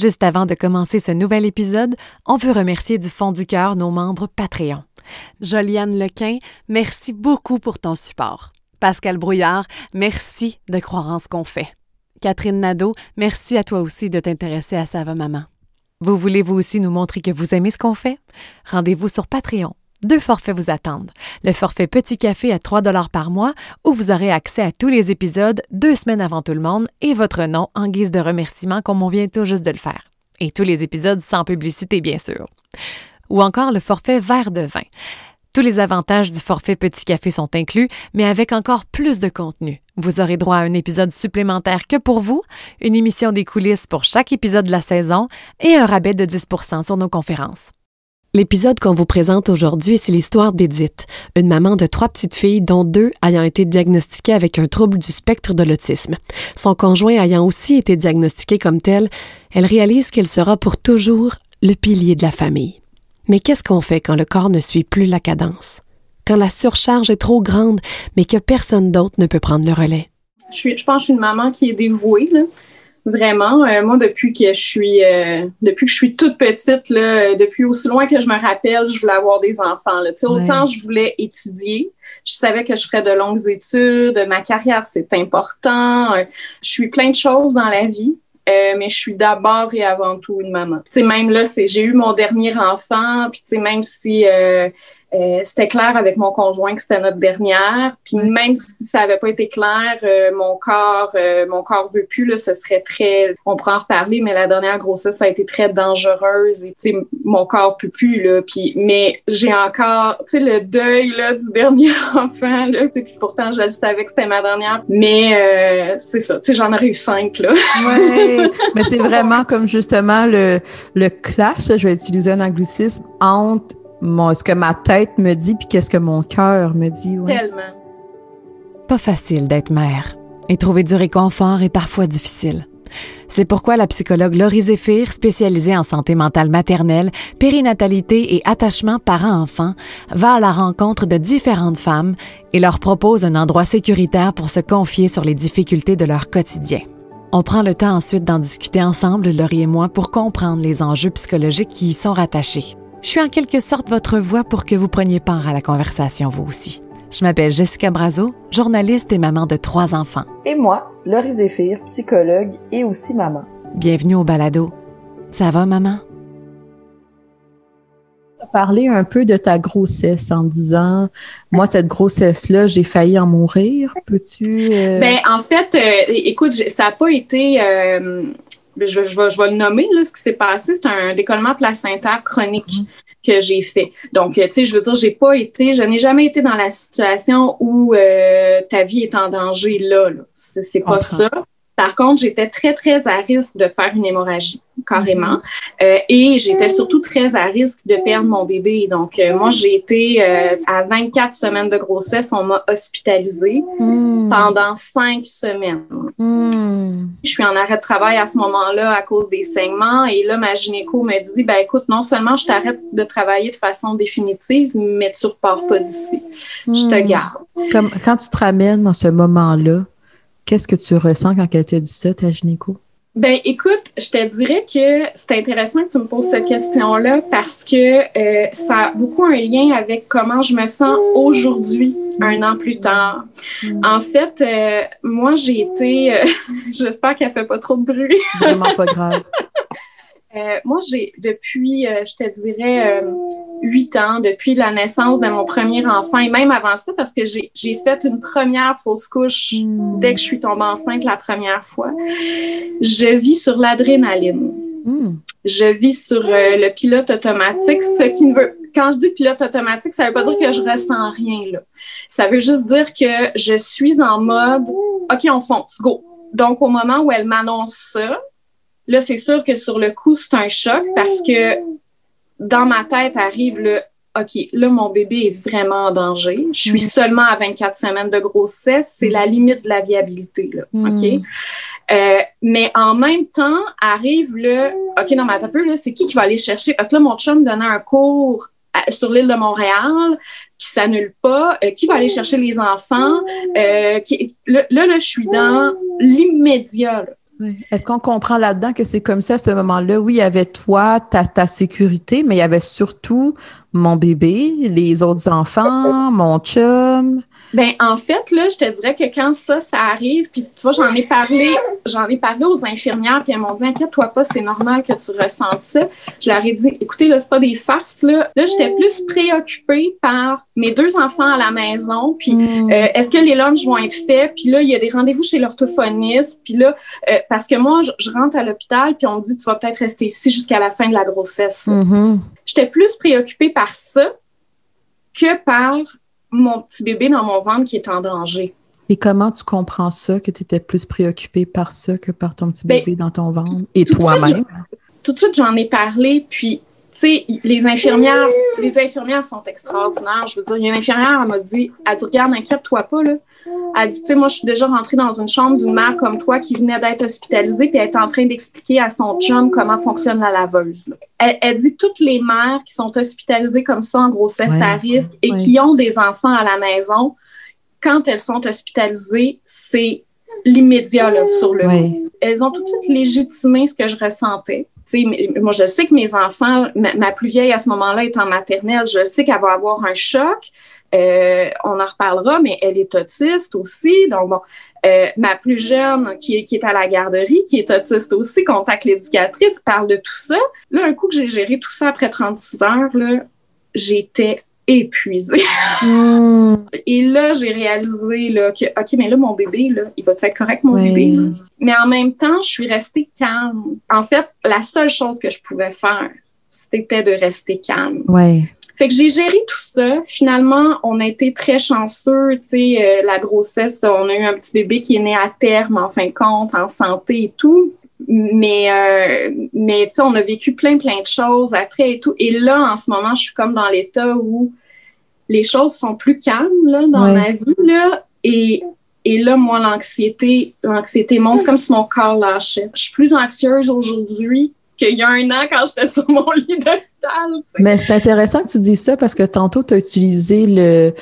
Juste avant de commencer ce nouvel épisode, on veut remercier du fond du cœur nos membres Patreon. Joliane Lequin, merci beaucoup pour ton support. Pascal Brouillard, merci de croire en ce qu'on fait. Catherine Nadeau, merci à toi aussi de t'intéresser à Sava Maman. Vous voulez vous aussi nous montrer que vous aimez ce qu'on fait? Rendez-vous sur Patreon. Deux forfaits vous attendent. Le forfait Petit Café à 3 par mois, où vous aurez accès à tous les épisodes deux semaines avant tout le monde et votre nom en guise de remerciement comme on vient tout juste de le faire. Et tous les épisodes sans publicité, bien sûr. Ou encore le forfait Verre de vin. Tous les avantages du forfait Petit Café sont inclus, mais avec encore plus de contenu. Vous aurez droit à un épisode supplémentaire que pour vous, une émission des coulisses pour chaque épisode de la saison et un rabais de 10% sur nos conférences. L'épisode qu'on vous présente aujourd'hui, c'est l'histoire d'Edith, une maman de trois petites filles, dont deux ayant été diagnostiquées avec un trouble du spectre de l'autisme. Son conjoint ayant aussi été diagnostiqué comme tel, elle réalise qu'elle sera pour toujours le pilier de la famille. Mais qu'est-ce qu'on fait quand le corps ne suit plus la cadence? Quand la surcharge est trop grande, mais que personne d'autre ne peut prendre le relais? Je, suis, je pense que je suis une maman qui est dévouée, vraiment. Euh, moi, depuis que je suis euh, depuis que je suis toute petite, là, depuis aussi loin que je me rappelle, je voulais avoir des enfants. Là. Autant je voulais étudier, je savais que je ferais de longues études, ma carrière, c'est important. Euh, je suis plein de choses dans la vie. Euh, mais je suis d'abord et avant tout une maman. Sais, même là, c'est, j'ai eu mon dernier enfant, puis même si euh, euh, c'était clair avec mon conjoint que c'était notre dernière. Puis même si ça avait pas été clair, euh, mon corps, euh, mon corps veut plus là, ce serait très. On pourra en reparler, mais la dernière grossesse ça a été très dangereuse. Et tu sais, mon corps peut plus là. Puis mais j'ai encore, tu sais, le deuil là du dernier enfant là. Puis pourtant je le savais que c'était ma dernière. Mais c'est ça. Tu sais, j'en aurais eu cinq là. ouais. Mais c'est vraiment comme justement le le clash. je vais utiliser un anglicisme entre ce que ma tête me dit puis qu'est-ce que mon cœur me dit. Tellement. Pas facile d'être mère et trouver du réconfort est parfois difficile. C'est pourquoi la psychologue Laurie Zéphir, spécialisée en santé mentale maternelle, périnatalité et attachement parent-enfant, va à la rencontre de différentes femmes et leur propose un endroit sécuritaire pour se confier sur les difficultés de leur quotidien. On prend le temps ensuite d'en discuter ensemble, Laurie et moi, pour comprendre les enjeux psychologiques qui y sont rattachés. Je suis en quelque sorte votre voix pour que vous preniez part à la conversation vous aussi. Je m'appelle Jessica Brazo, journaliste et maman de trois enfants. Et moi, Laurie Zéphir, psychologue et aussi maman. Bienvenue au balado. Ça va, maman? Parler un peu de ta grossesse en disant, moi, cette grossesse-là, j'ai failli en mourir. Peux-tu. Euh, ben, en fait, euh, écoute, ça n'a pas été. Euh, je, je, vais, je vais le nommer, là, ce qui s'est passé, c'est un décollement placentaire chronique mhm. que j'ai fait. Donc, tu sais, je veux dire, j'ai pas été, je n'ai jamais été dans la situation où euh, ta vie est en danger là. là. C'est pas ça. Par contre, j'étais très, très à risque de faire une hémorragie, carrément. Euh, et j'étais surtout très à risque de perdre mon bébé. Donc, euh, moi, j'ai été euh, à 24 semaines de grossesse, on m'a hospitalisée hmm. pendant cinq semaines. Hmm. Je suis en arrêt de travail à ce moment-là à cause des saignements. Et là, ma gynéco me dit, ben écoute, non seulement je t'arrête de travailler de façon définitive, mais tu repars pas d'ici. Je te hmm. garde. Comme, quand tu te ramènes dans ce moment-là, Qu'est-ce que tu ressens quand elle te dit ça, ta gynéco? Ben, écoute, je te dirais que c'est intéressant que tu me poses cette question-là parce que euh, ça a beaucoup un lien avec comment je me sens aujourd'hui, un an plus tard. En fait, euh, moi, j'ai été, euh, j'espère qu'elle fait pas trop de bruit. Vraiment pas grave. Euh, moi, j'ai depuis, euh, je te dirais, euh, huit ans, depuis la naissance de mon premier enfant, et même avant ça, parce que j'ai fait une première fausse couche hmm. dès que je suis tombée enceinte la première fois. Je vis sur l'adrénaline. Hmm. Je vis sur le pilote automatique, ce qui ne veut quand je dis pilote automatique, ça veut pas dire que je ressens rien là. Ça veut juste dire que je suis en mode OK, on fonce, go. Donc au moment où elle m'annonce ça, Là, c'est sûr que sur le coup, c'est un choc parce que dans ma tête arrive le OK, là, mon bébé est vraiment en danger. Je suis mm. seulement à 24 semaines de grossesse. C'est la limite de la viabilité, là. Mm. OK? Euh, mais en même temps, arrive le OK, non, mais attends un peu, là, c'est qui qui va aller chercher? Parce que là, mon chum donnait un cours sur l'île de Montréal qui s'annule pas, euh, qui va aller chercher les enfants? Euh, qui, là, là, je suis dans l'immédiat. Est-ce qu'on comprend là-dedans que c'est comme ça à ce moment-là? Oui, il y avait toi, ta, ta sécurité, mais il y avait surtout mon bébé, les autres enfants, mon chum. Ben en fait là, je te dirais que quand ça ça arrive, puis tu vois, j'en ai parlé, j'en ai parlé aux infirmières, puis elles m'ont dit inquiète-toi pas, c'est normal que tu ressentes ça. Je leur ai dit écoutez là, c'est pas des farces là. Là, j'étais plus préoccupée par mes deux enfants à la maison, puis Mm. euh, est-ce que les lunchs vont être faits, puis là il y a des rendez-vous chez l'orthophoniste, puis là euh, parce que moi je, je rentre à l'hôpital, puis on me dit tu vas peut-être rester ici jusqu'à la fin de la grossesse. là. Mhm. J'étais plus préoccupée par ça que par mon petit bébé dans mon ventre qui est en danger. Et comment tu comprends ça, que tu étais plus préoccupée par ça que par ton petit Ben, bébé dans ton ventre et toi-même? tout de suite, j'en ai parlé, puis, sais, les infirmières, les infirmières sont extraordinaires. Je veux dire, il y a une infirmière, elle m'a dit, elle dit, regarde, inquiète-toi pas, là. Elle dit, tu sais, moi, je suis déjà rentrée dans une chambre d'une mère comme toi qui venait d'être hospitalisée, puis elle est en train d'expliquer à son chum comment fonctionne la laveuse. là. Elle, elle dit, toutes les mères qui sont hospitalisées comme ça en grossesse Ouais. à risque et Ouais. qui ont des enfants à la maison, quand elles sont hospitalisées, c'est l'immédiat là, sur le Oui. elles ont tout de suite légitimé ce que je ressentais. Tu sais, mais- moi, je sais que mes enfants, ma, ma plus vieille à ce moment-là est en maternelle, je sais qu'elle va avoir un choc. Euh, on en reparlera, mais elle est autiste aussi. Donc, bon, euh, ma plus jeune, qui, est- qui est à la garderie, qui est autiste aussi, contacte l'éducatrice, parle de tout ça. Là, un coup que j'ai géré tout ça après 36 heures, là, j'étais épuisée. Mm. Et là, j'ai réalisé là, que, OK, mais là, mon bébé, là, il va être correct, mon Oui. bébé? Mais en même temps, je suis restée calme. En fait, la seule chose que je pouvais faire, c'était de rester calme. Oui. Fait que j'ai géré tout ça. Finalement, on a été très chanceux. Tu sais, euh, la grossesse, on a eu un petit bébé qui est né à terme, en fin de compte, en santé et tout. Mais, euh, mais tu sais, on a vécu plein, plein de choses après et tout. Et là, en ce moment, je suis comme dans l'état où les choses sont plus calmes là, dans Ouais. ma vie. Là, et, et là, moi, l'anxiété, l'anxiété monte comme si mon corps lâchait. Je suis plus anxieuse aujourd'hui qu'il y a un an quand j'étais sur mon lit d'hôpital. Mais c'est intéressant que tu dises ça parce que tantôt, tu as utilisé le,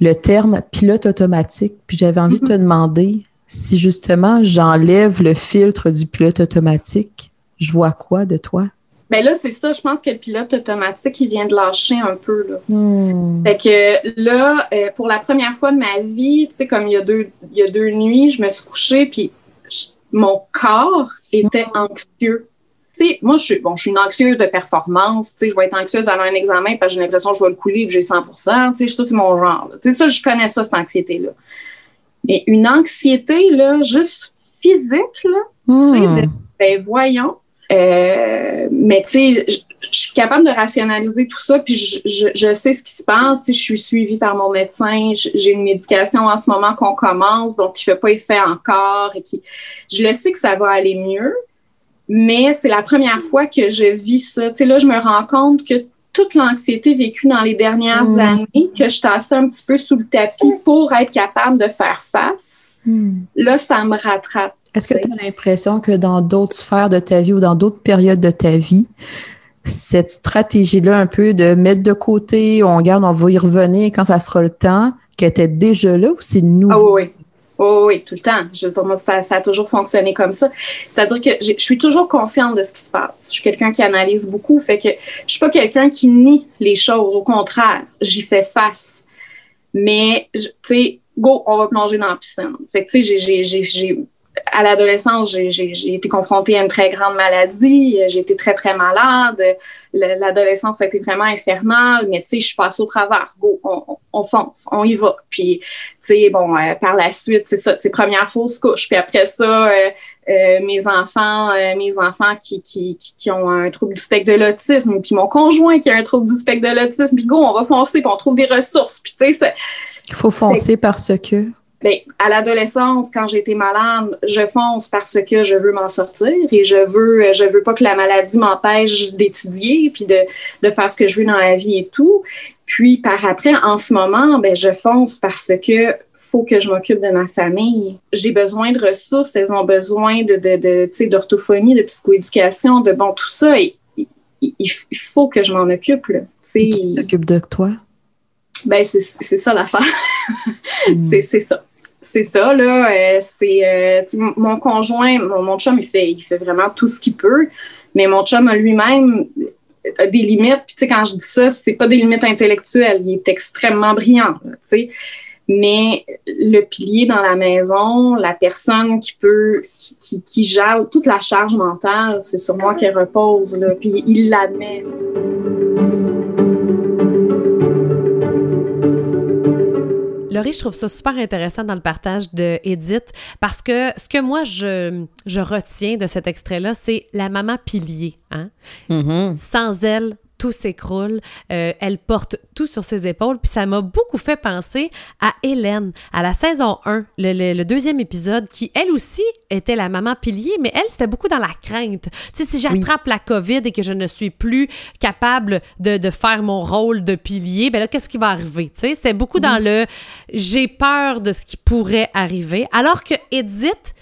le terme pilote automatique. Puis j'avais envie de te demander si justement j'enlève le filtre du pilote automatique, je vois quoi de toi? Ben là, c'est ça. Je pense que le pilote automatique, il vient de lâcher un peu. Là. Hmm. Fait que là, euh, pour la première fois de ma vie, tu sais, comme il y a deux, il y a deux nuits, je me suis couchée, puis je- mon corps était anxieux. Tu sais, moi, je suis, bon, je suis une anxieuse de performance. Tu sais, je vais être anxieuse avant un examen parce que j'ai l'impression que je vais le couler et que j'ai 100% Tu sais, ça, c'est mon genre. là. Tu sais, ça, je connais ça, cette anxiété-là. Mais une anxiété, là, juste physique, là, Hmm. tu sais, de- ben voyons. Euh, mais tu sais, je, suis capable de rationaliser tout ça, puis je, je, je sais ce qui se passe. Tu sais, je suis suivie par mon médecin, j'ai une médication en ce moment qu'on commence, donc qui fait pas effet encore, et qui, je le sais que ça va aller mieux, mais c'est la première fois que je vis ça. Tu sais, là, je me rends compte que toute l'anxiété vécue dans les dernières Mm. années, que je tassais un petit peu sous le tapis pour être capable de faire face, Hmm. là, ça me rattrape. Est-ce que tu as l'impression que dans d'autres sphères de ta vie ou dans d'autres périodes de ta vie, cette stratégie-là un peu de mettre de côté, on garde, on va y revenir quand ça sera le temps, qu'elle était déjà là ou c'est nouveau? Ah oui, oui. Oh, oui, tout le temps. Je ça, ça a toujours fonctionné comme ça. C'est-à-dire que je suis toujours consciente de ce qui se passe. Je suis quelqu'un qui analyse beaucoup, fait que je suis pas quelqu'un qui nie les choses. Au contraire, j'y fais face. Mais, tu sais, go, on va plonger dans la piscine. Fait que, tu sais, j'ai à l'adolescence, j'ai- été confrontée à une très grande maladie. J'ai été très, très malade. Le- L'adolescence a été vraiment infernale, mais tu sais, je suis passée au travers. Go, on, on- on fonce, on y va. Puis, tu sais, bon, euh, par la suite, c'est ça, tu sais, première fausse couche. Puis après ça, euh, euh, mes enfants, mes enfants qui, qui, qui, qui ont un trouble du spectre de l'autisme, puis mon conjoint qui a un trouble du spectre de l'autisme, puis go, on va foncer, puis on trouve des ressources. Puis, tu sais, Il faut foncer parce que. Ben, à l'adolescence, quand j'étais malade, je fonce parce que je veux m'en sortir et je veux, je veux pas que la maladie m'empêche d'étudier puis de, de faire ce que je veux dans la vie et tout. Puis par après, en ce moment, ben, je fonce parce que faut que je m'occupe de ma famille. J'ai besoin de ressources, elles ont besoin de, de, de tu sais, d'orthophonie, de psychoéducation, de bon, tout ça. Et, il, faut que je m'en occupe. Là. Qui s'occupe de toi? ben, c'est c'est ça l'affaire. Hmm. C'est c'est ça. C'est ça, là. Euh, c'est euh, mon conjoint, mon, mon, chum, il fait, il fait vraiment tout ce qu'il peut, mais mon chum lui-même a des limites. Puis, tu sais, quand je dis ça, c'est pas des limites intellectuelles. Il est extrêmement brillant, tu sais. Mais le pilier dans la maison, la personne qui peut, qui, qui, qui gère toute la charge mentale, c'est sur moi qu'elle repose, là. Puis, il l'admet. Laurie, je trouve ça super intéressant dans le partage de Edith parce que ce que moi je, je retiens de cet extrait-là, c'est la maman pilier. Hein? Mm-hmm. Sans elle, tout s'écroule. Euh, elle porte tout sur ses épaules. Puis ça m'a beaucoup fait penser à Hélène, à la saison 1, le, le, deuxième épisode, qui elle aussi était la maman pilier, mais elle, c'était beaucoup dans la crainte. Tu sais, si j'attrape la COVID et que je ne suis plus capable de, de faire mon rôle de pilier, ben là, qu'est-ce qui va arriver? Tu sais, c'était beaucoup dans le j'ai peur de ce qui pourrait arriver, alors que Edith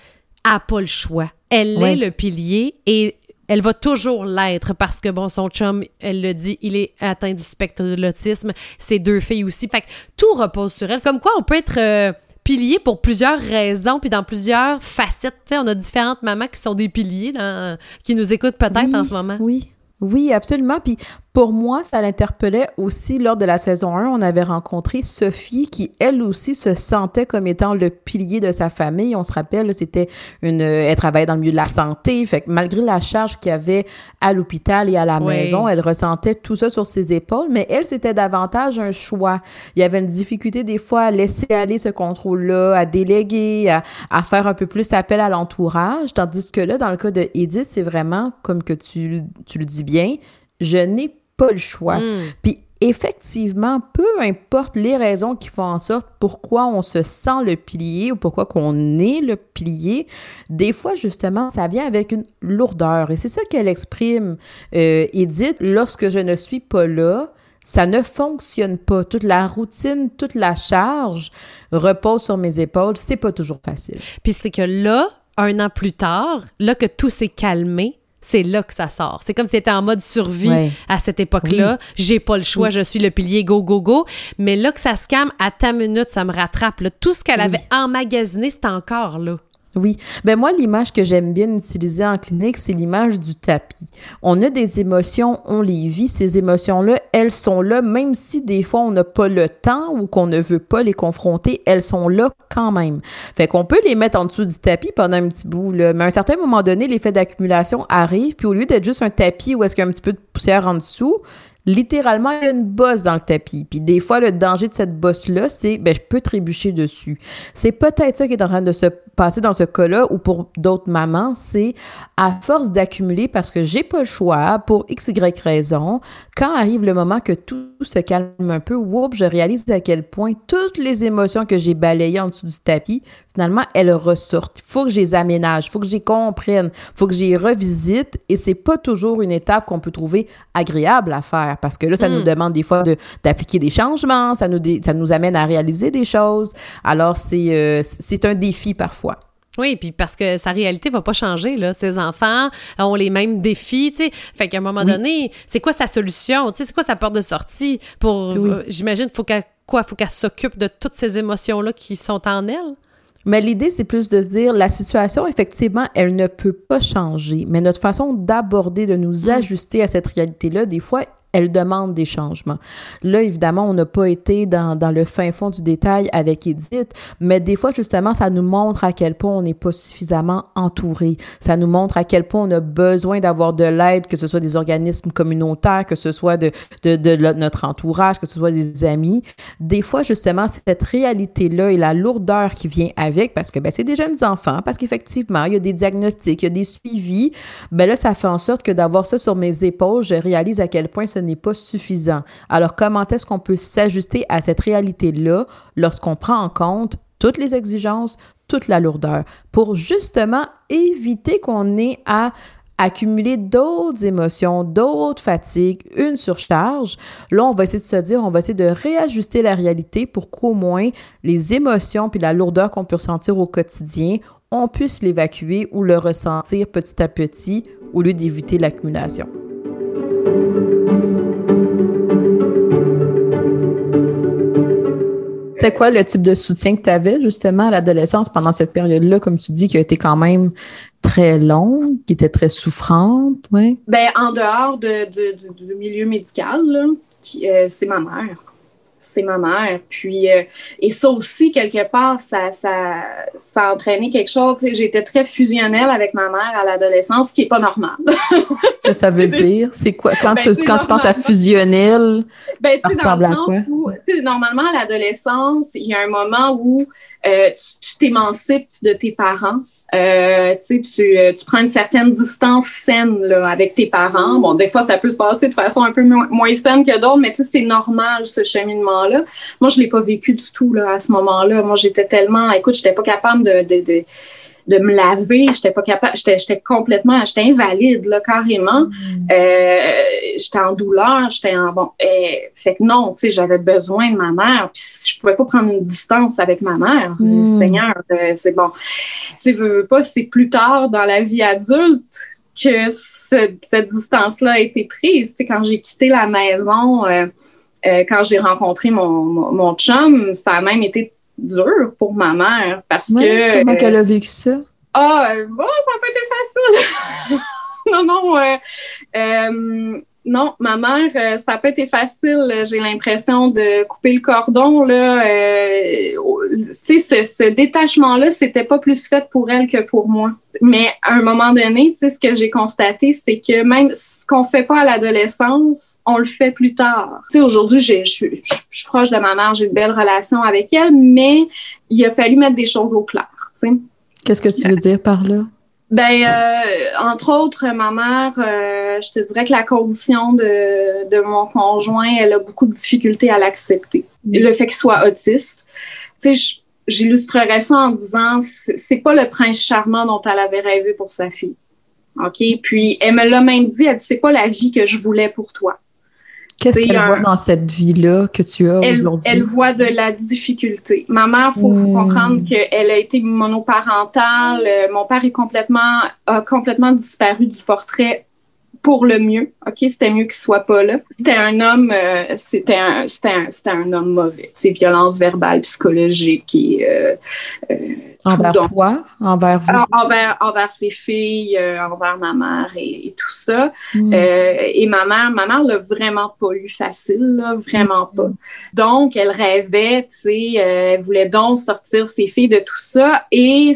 a pas le choix. Elle est le pilier et elle va toujours l'être parce que, bon, son chum, elle le dit, il est atteint du spectre de l'autisme. Ses deux filles aussi. Fait que tout repose sur elle. Comme quoi, on peut être euh, pilier pour plusieurs raisons, puis dans plusieurs facettes. on a différentes mamans qui sont des piliers, dans, qui nous écoutent peut-être en ce moment. Oui. Oui, absolument. Puis pour moi, ça l'interpellait aussi lors de la saison 1. On avait rencontré Sophie qui, elle aussi, se sentait comme étant le pilier de sa famille. On se rappelle, c'était une, elle travaillait dans le milieu de la santé. Fait que malgré la charge qu'il y avait à l'hôpital et à la maison, elle ressentait tout ça sur ses épaules. Mais elle, c'était davantage un choix. Il y avait une difficulté des fois à laisser aller ce contrôle-là, à déléguer, à, à, faire un peu plus appel à l'entourage. Tandis que là, dans le cas de Edith, c'est vraiment, comme que tu, tu le dis bien, je n'ai pas le choix. Hmm. Puis effectivement, peu importe les raisons qui font en sorte pourquoi on se sent le pilier ou pourquoi qu'on est le pilier, des fois, justement, ça vient avec une lourdeur. Et c'est ça qu'elle exprime, euh, Edith, lorsque je ne suis pas là, ça ne fonctionne pas. Toute la routine, toute la charge repose sur mes épaules. C'est pas toujours facile. Puis c'est que là, un an plus tard, là que tout s'est calmé, c'est là que ça sort. C'est comme si c'était en mode survie Ouais. à cette époque-là. J'ai pas le choix, je suis le pilier go, go, go. Mais là que ça se calme, à ta minute, ça me rattrape. là. Tout ce qu'elle avait emmagasiné, c'est encore là. Oui. Ben moi, l'image que j'aime bien utiliser en clinique, c'est l'image du tapis. On a des émotions, on les vit. Ces émotions-là, elles sont là, même si des fois on n'a pas le temps ou qu'on ne veut pas les confronter, elles sont là quand même. Fait qu'on peut les mettre en dessous du tapis pendant un petit bout. Mais à un certain moment donné, l'effet d'accumulation arrive, puis au lieu d'être juste un tapis où est-ce qu'il y a un petit peu de poussière en dessous, littéralement, il y a une bosse dans le tapis. Puis des fois, le danger de cette bosse-là, c'est, ben, je peux trébucher dessus. C'est peut-être ça qui est en train de se passer dans ce cas-là, ou pour d'autres mamans, c'est à force d'accumuler parce que j'ai pas le choix, pour x, y raison, quand arrive le moment que tout se calme un peu, whoop, je réalise à quel point toutes les émotions que j'ai balayées en dessous du tapis, finalement, elles ressortent. Il faut que je les aménage, il faut que je comprenne, il faut que les revisite, et c'est pas toujours une étape qu'on peut trouver agréable à faire, parce que là, ça Mm. nous demande des fois de- d'appliquer des changements, ça nous, ça nous amène à réaliser des choses. Alors, c'est euh, c'est un défi parfois. Oui, puis parce que sa réalité va pas changer, là. Ses enfants ont les mêmes défis, tu sais. Fait qu'à un moment Oui. donné, c'est quoi sa solution? Tu sais, c'est quoi sa porte de sortie pour... Oui. euh, J'imagine, faut qu'elle... Quoi? Faut qu'elle s'occupe de toutes ces émotions-là qui sont en elle? Mais l'idée, c'est plus de se dire, la situation, effectivement, elle ne peut pas changer. Mais notre façon d'aborder, de nous ajuster à cette réalité-là, des fois, elle demande des changements. Là, évidemment, on n'a pas été dans, dans le fin fond du détail avec Edith, mais des fois, justement, ça nous montre à quel point on n'est pas suffisamment entouré. Ça nous montre à quel point on a besoin d'avoir de l'aide, que ce soit des organismes communautaires, que ce soit de, de, notre entourage, que ce soit des amis. Des fois, justement, cette réalité-là et la lourdeur qui vient avec, parce que ben, c'est des jeunes enfants, parce qu'effectivement, il y a des diagnostics, il y a des suivis, ben là, ça fait en sorte que d'avoir ça sur mes épaules, je réalise à quel point ce n'est pas suffisant. Alors, comment est-ce qu'on peut s'ajuster à cette réalité-là lorsqu'on prend en compte toutes les exigences, toute la lourdeur, pour justement éviter qu'on ait à accumuler d'autres émotions, d'autres fatigues, une surcharge? Là, on va essayer de se dire, on va essayer de réajuster la réalité pour qu'au moins les émotions puis la lourdeur qu'on peut ressentir au quotidien, on puisse l'évacuer ou le ressentir petit à petit au lieu d'éviter l'accumulation. C'était quoi le type de soutien que tu avais justement à l'adolescence pendant cette période-là, comme tu dis, qui a été quand même très longue, qui était très souffrante, oui? Ben, en dehors de, du milieu médical, euh, c'est ma mère c'est ma mère. Puis, euh, et ça aussi, quelque part, ça, ça, ça a entraîné quelque chose. J'étais très fusionnelle avec ma mère à l'adolescence, ce qui n'est pas normal. que ça veut dire? C'est quoi? Quand, ben, tu, quand tu penses à fusionnelle, ben, ça ressemble à quoi? Où, normalement, à l'adolescence, il y a un moment où euh, tu t'émancipes de tes parents. Euh, tu, tu prends une certaine distance saine là, avec tes parents. Bon, des fois, ça peut se passer de façon un peu moins saine que d'autres, mais c'est normal, ce cheminement-là. Moi, je l'ai pas vécu du tout là, à ce moment-là. Moi, j'étais tellement... Écoute, j'étais pas capable de, de, de de me laver. J'étais pas capable, j'étais complètement, j'étais invalide, là, carrément. Mm. Euh, j'étais en douleur, j'étais en bon. Eh, fait que non, tu sais, j'avais besoin de ma mère. Puis je pouvais pas prendre une distance avec ma mère. Mm. Seigneur, euh, c'est bon. Tu veux pas, c'est plus tard dans la vie adulte que cette distance-là a été prise. Tu sais, quand j'ai quitté la maison, euh, quand j'ai rencontré mon, mon, mon, chum, ça a même été dur pour ma mère parce que. Comment qu'elle a vécu ça? Ah, bon, ça n'a pas été facile. non, non. Non, ma mère, euh, ça n'a pas été facile. J'ai l'impression de couper le cordon. Là, euh, ce, ce détachement-là, c'était pas plus fait pour elle que pour moi. Mais à un moment donné, ce que j'ai constaté, c'est que même ce qu'on fait pas à l'adolescence, on le fait plus tard. Aujourd'hui, je suis proche de ma mère, j'ai une belle relation avec elle, mais il a fallu mettre des choses au clair. Qu'est-ce que tu veux dire par là? Ben, euh, entre autres, ma mère, euh, je te dirais que la condition de, de, mon conjoint, elle a beaucoup de difficultés à l'accepter. Mm. Le fait qu'il soit autiste. Tu sais, j'illustrerais ça en disant, c'est pas le prince charmant dont elle avait rêvé pour sa fille. OK? Puis, elle me l'a même dit, elle dit, c'est pas la vie que je voulais pour toi. Qu'est-ce qu'elle voit dans cette vie-là que tu as aujourd'hui? Elle voit de la difficulté. Ma mère, il faut, hmm. comprendre qu'elle a été monoparentale. Euh, mon père est complètement, a complètement disparu du portrait pour le mieux. OK, c'était mieux qu'il soit pas là. C'était un homme, euh, c'était un, c'était un, un, homme mauvais. C'est violence verbale, psychologique et euh, envers toi, envers vous? Envers, envers ses filles, euh, envers ma mère et, tout ça. Hmm. Euh, et ma mère, ma mère l'a vraiment pas eu facile, là, vraiment hmm. pas. Donc, elle rêvait, tu sais, euh, elle voulait donc sortir ses filles de tout ça et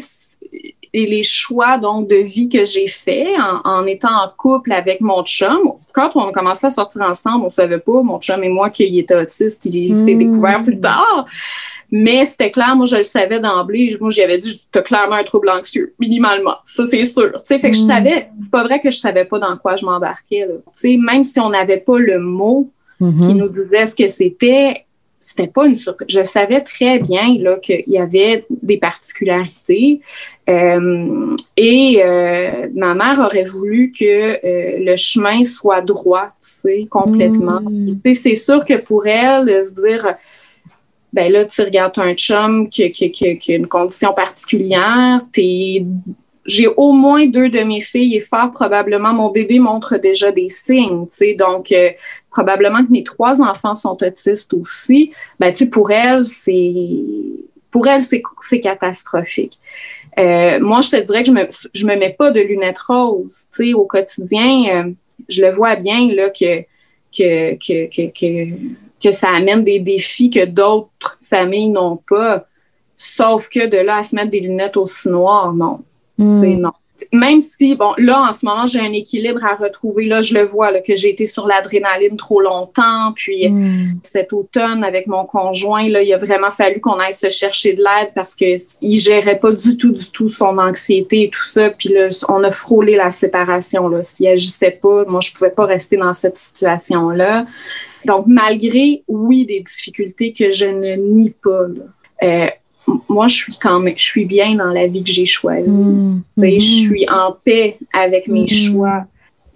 et les choix donc de vie que j'ai fait en, étant en couple avec mon chum. Quand on a commencé à sortir ensemble, on savait pas, mon chum et moi, qu'il était autiste. Il s'est hmm. découvert plus tard. Mais c'était clair, moi, je le savais d'emblée. Moi, j'avais dit, tu as clairement un trouble anxieux, minimalement. Ça, c'est sûr. sais, fait que je hmm. savais, c'est pas vrai que je savais pas dans quoi je m'embarquais. Même si on n'avait pas le mot mm-hmm. qui nous disait ce que c'était, c'était pas une surprise. Je savais très bien là qu'il y avait des particularités euh, et euh, ma mère aurait voulu que euh, le chemin soit droit, tu sais, complètement. Mm. C'est sûr que pour elle, de se dire ben là, tu regardes un chum qui, qui, qui, a une condition particulière, j'ai au moins deux de mes filles et fort probablement mon bébé montre déjà des signes, tu sais, donc euh, probablement que mes trois enfants sont autistes aussi. Ben tu sais, pour elle c'est pour elle c'est catastrophique. Euh, moi, je te dirais que je me je me mets pas de lunettes roses, tu sais, au quotidien, euh, je le vois bien là que, que, que, que que ça amène des défis que d'autres familles n'ont pas. Sauf que de là à se mettre des lunettes aussi noires, non. Hmm. non. Même si, bon, là, en ce moment, j'ai un équilibre à retrouver. Là, je le vois, là, que j'ai été sur l'adrénaline trop longtemps. Puis hmm. cet automne, avec mon conjoint, là, il a vraiment fallu qu'on aille se chercher de l'aide parce qu'il ne gérait pas du tout, du tout son anxiété et tout ça. Puis là, on a frôlé la séparation. S'il agissait pas, moi, je pouvais pas rester dans cette situation-là. Donc, malgré, oui, des difficultés que je ne nie pas, euh, moi, je suis quand même, je suis bien dans la vie que j'ai choisie. Mmh. Je mmh. suis en paix avec mes mmh. choix.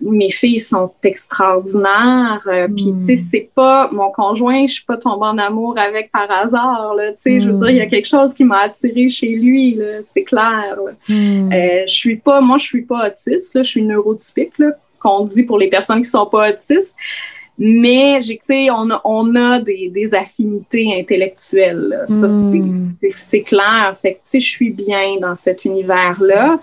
Mes filles sont extraordinaires. Euh, puis, tu sais, c'est pas mon conjoint, je suis pas tombée en amour avec par hasard. Tu sais, je veux dire, il y a quelque chose qui m'a attirée chez lui, c'est clair. Euh, je suis pas, moi, je suis pas autiste, là, je suis neurotypique, qu'on dit pour les personnes qui sont pas autistes. Mais, tu sais, on a, on a des, des affinités intellectuelles. Ça, hmm. c'est clair. Fait que, tu sais, je suis bien dans cet univers-là.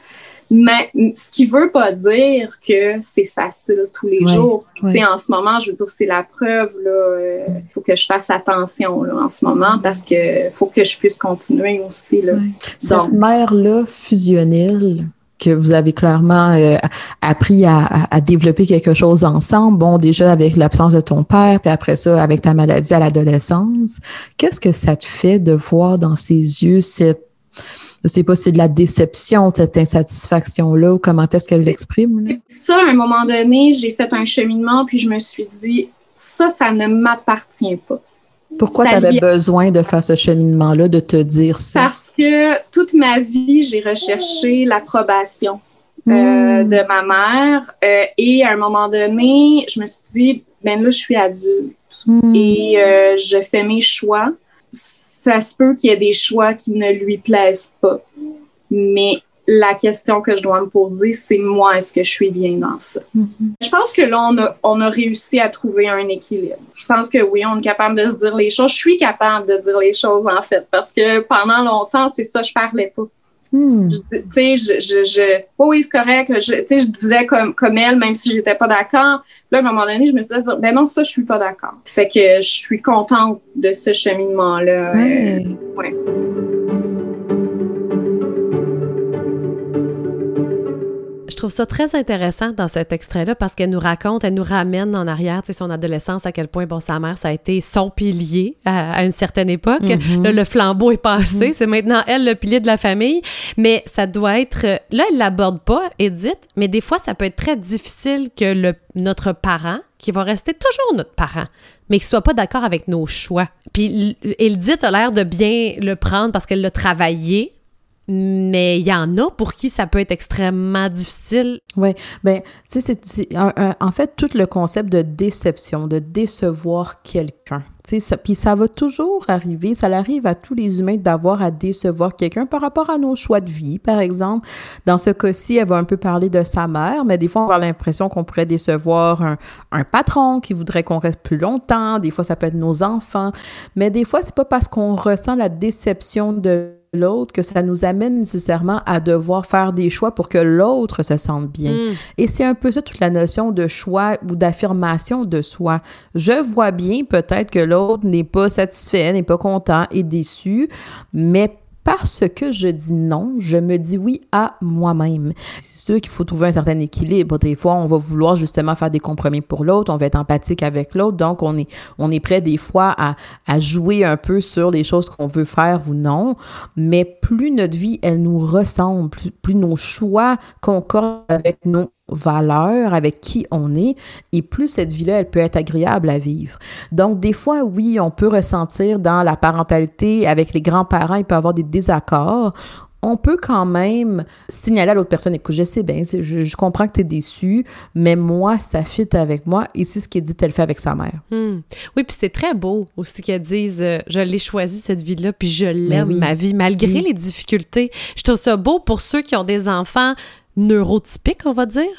Mais ce qui veut pas dire que c'est facile tous les jours. Tu sais, en ce moment, je veux dire, c'est la preuve. Il euh, faut que je fasse attention là, en ce moment parce que faut que je puisse continuer aussi. Là. Cette mère-là fusionnelle, que vous avez clairement euh, appris à, développer quelque chose ensemble. Bon, déjà avec l'absence de ton père, puis après ça, avec ta maladie à l'adolescence. Qu'est-ce que ça te fait de voir dans ses yeux cette, je sais pas si c'est de la déception, cette insatisfaction-là, ou comment est-ce qu'elle l'exprime? Ça, à un moment donné, j'ai fait un cheminement, puis je me suis dit, ça, ça ne m'appartient pas. Pourquoi tu avais besoin de faire ce cheminement-là, de te dire ça? Parce que toute ma vie, j'ai recherché l'approbation euh, hmm. de ma mère. Euh, et à un moment donné, je me suis dit, ben là, je suis adulte hmm. et euh, je fais mes choix. Ça se peut qu'il y ait des choix qui ne lui plaisent pas. Mais la question que je dois me poser, c'est moi, est-ce que je suis bien dans ça? Mm-hmm. Je pense que là, on a, on a réussi à trouver un équilibre. Je pense que oui, on est capable de se dire les choses. Je suis capable de dire les choses, en fait, parce que pendant longtemps, c'est ça, je parlais pas. Mm. Tu sais, je, je, je, oui, c'est correct. Tu sais, je disais comme, comme elle, même si j'étais pas d'accord. Là, à un moment donné, je me suis dit, ben non, ça, je suis pas d'accord. Fait que je suis contente de ce cheminement-là. Euh, ouais. Trouve ça très intéressant dans cet extrait-là parce qu'elle nous raconte, elle nous ramène en arrière, tu sais, son adolescence, à quel point, bon, sa mère, ça a été son pilier à, une certaine époque. Mm-hmm. Là, le flambeau est passé, mm-hmm. c'est maintenant elle le pilier de la famille, mais ça doit être... Là, elle l'aborde pas, Edith, mais des fois, ça peut être très difficile que le, notre parent, qui va rester toujours notre parent, mais qui soit pas d'accord avec nos choix. Puis Edith a l'air de bien le prendre parce qu'elle l'a travaillé, mais il y en a pour qui ça peut être extrêmement difficile. Oui, ben, tu sais, c'est en fait tout le concept de déception, de décevoir quelqu'un. Tu sais, puis ça va toujours arriver, ça arrive à tous les humains d'avoir à décevoir quelqu'un par rapport à nos choix de vie, par exemple. Dans ce cas-ci, elle va un peu parler de sa mère, mais des fois, on a l'impression qu'on pourrait décevoir un, un patron qui voudrait qu'on reste plus longtemps, des fois, ça peut être nos enfants, mais des fois, c'est pas parce qu'on ressent la déception de l'autre que ça nous amène nécessairement à devoir faire des choix pour que l'autre se sente bien. Mm. Et c'est un peu ça toute la notion de choix ou d'affirmation de soi. Je vois bien peut-être que l'autre n'est pas satisfait, n'est pas content, est déçu, mais parce que je dis non, je me dis oui à moi-même. C'est sûr qu'il faut trouver un certain équilibre. Des fois, on va vouloir justement faire des compromis pour l'autre, on va être empathique avec l'autre, donc on est, on est prêt des fois à, à jouer un peu sur les choses qu'on veut faire ou non. Mais plus notre vie, elle nous ressemble, plus, nos choix concordent avec nos valeurs, avec qui on est, et plus cette vie-là, elle peut être agréable à vivre. Donc, des fois, oui, on peut ressentir dans la parentalité avec les grands-parents, il peut y avoir des désaccords on peut quand même signaler à l'autre personne, écoute, je sais bien, je, comprends que tu es déçu, mais moi, ça fit avec moi et c'est ce qu'elle dit, elle fait avec sa mère. Hmm. Oui, puis c'est très beau aussi qu'elle dise, euh, je l'ai choisi cette vie-là, puis je l'aime, ma vie, malgré les difficultés. Je trouve ça beau pour ceux qui ont des enfants neurotypiques, on va dire,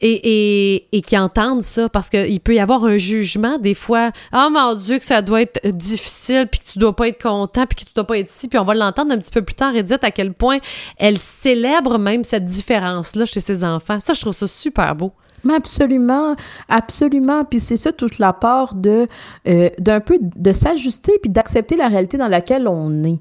et, et, qui entendent ça, parce qu'il peut y avoir un jugement des fois. Ah oh, mon Dieu, que ça doit être difficile, puis que tu dois pas être content, puis que tu dois pas être ici, puis on va l'entendre un petit peu plus tard, Edith, à quel point elle célèbre même cette différence-là chez ses enfants. Ça, je trouve ça super beau. Mais absolument, absolument. Puis c'est ça toute la part de euh, d'un peu de s'ajuster puis d'accepter la réalité dans laquelle on est.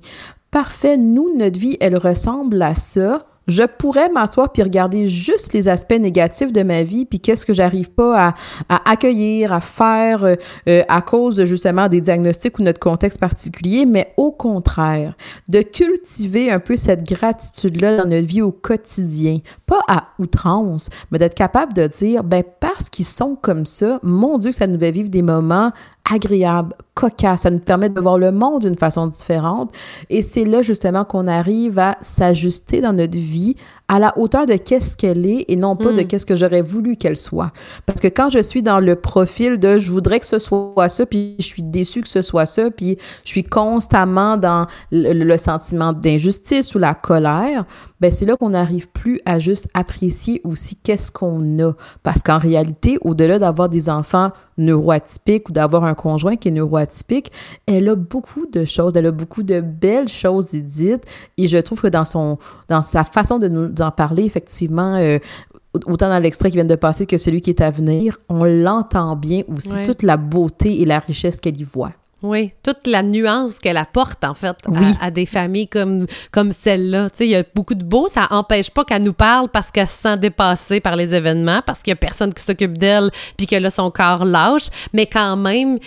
Parfait, nous, notre vie, elle ressemble à ça je pourrais m'asseoir puis regarder juste les aspects négatifs de ma vie puis qu'est-ce que j'arrive pas à, accueillir, à faire euh, euh, à cause de justement des diagnostics ou notre contexte particulier, mais au contraire, de cultiver un peu cette gratitude-là dans notre vie au quotidien, pas à outrance, mais d'être capable de dire, ben parce qu'ils sont comme ça, mon Dieu, que ça nous fait vivre des moments agréable, cocasse. Ça nous permet de voir le monde d'une façon différente. Et c'est là justement qu'on arrive à s'ajuster dans notre vie à la hauteur de qu'est-ce qu'elle est et non pas de hmm. qu'est-ce que j'aurais voulu qu'elle soit. Parce que quand je suis dans le profil de je voudrais que ce soit ça, puis je suis déçue que ce soit ça, puis je suis constamment dans le, sentiment d'injustice ou la colère, ben c'est là qu'on n'arrive plus à juste apprécier aussi qu'est-ce qu'on a. Parce qu'en réalité, au-delà d'avoir des enfants neuroatypiques ou d'avoir un conjoint qui est neuroatypique, elle a beaucoup de choses, elle a beaucoup de belles choses dites. Et je trouve que dans son, dans sa façon de nous en parler, effectivement, euh, autant dans l'extrait qui vient de passer que celui qui est à venir, on l'entend bien aussi, toute la beauté et la richesse qu'elle y voit. Oui, toute la nuance qu'elle apporte, en fait, à, des familles comme, comme celle-là. Tu sais, il y a beaucoup de beau. Ça n'empêche pas qu'elle nous parle parce qu'elle se sent dépassée par les événements, parce qu'il n'y a personne qui s'occupe d'elle, puis qu'elle a son corps lâche, mais quand même,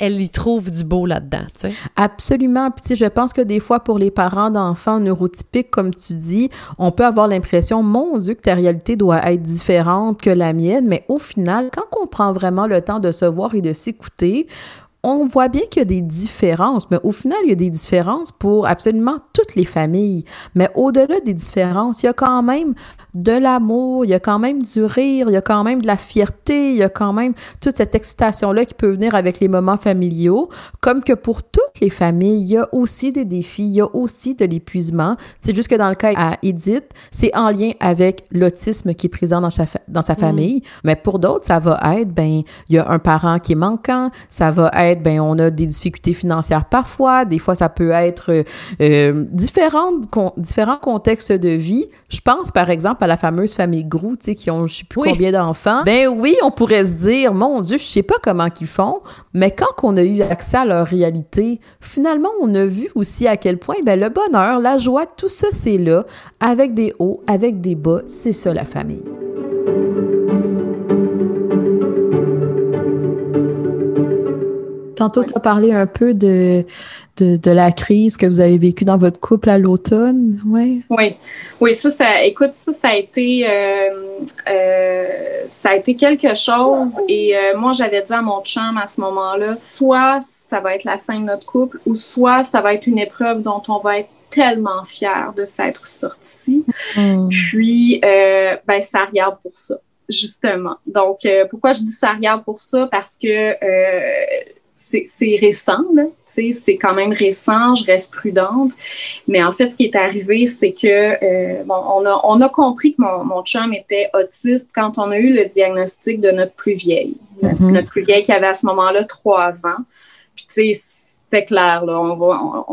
elle y trouve du beau là-dedans, tu sais. Absolument. Puis, tu sais, je pense que des fois, pour les parents d'enfants neurotypiques, comme tu dis, on peut avoir l'impression, mon Dieu, que ta réalité doit être différente que la mienne, mais au final, quand on prend vraiment le temps de se voir et de s'écouter, on voit bien qu'il y a des différences, mais au final, il y a des différences pour absolument toutes les familles. Mais au-delà des différences, il y a quand même de l'amour, il y a quand même du rire, il y a quand même de la fierté, il y a quand même toute cette excitation-là qui peut venir avec les moments familiaux. Comme que pour toutes les familles, il y a aussi des défis, il y a aussi de l'épuisement. C'est juste que dans le cas à Edith, c'est en lien avec l'autisme qui est présent dans sa, dans sa mm. famille. Mais pour d'autres, ça va être, ben, il y a un parent qui est manquant, ça va être, ben, on a des difficultés financières parfois, des fois, ça peut être euh, différentes, différents contextes de vie. Je pense, par exemple, à la fameuse famille Grou, tu sais, qui ont je sais plus combien d'enfants, ben oui, on pourrait se dire, mon Dieu, je sais pas comment qu'ils font, mais quand on a eu accès à leur réalité, finalement, on a vu aussi à quel point, ben le bonheur, la joie, tout ça, c'est là, avec des hauts, avec des bas, c'est ça la famille. Tantôt, tu as parlé un peu de, de, la crise que vous avez vécue dans votre couple à l'automne. Ouais. Oui, oui, ça, ça, écoute, ça, ça a été, euh, euh, ça a été quelque chose. Et euh, moi, j'avais dit à mon chum à ce moment-là, soit ça va être la fin de notre couple, ou soit ça va être une épreuve dont on va être tellement fier de s'être sorti. Hmm. Puis, ben, ça regarde pour ça justement. Donc, pourquoi je dis ça regarde pour ça? Parce que c'est récent, c'est quand même récent, je reste prudente. Mais en fait, ce qui est arrivé, c'est que euh, bon, on, a, on a compris que mon, mon chum était autiste quand on a eu le diagnostic de notre plus vieille. Mm-hmm. Notre plus vieille qui avait à ce moment-là trois ans. Puis, tu sais, c'était clair, là, on va.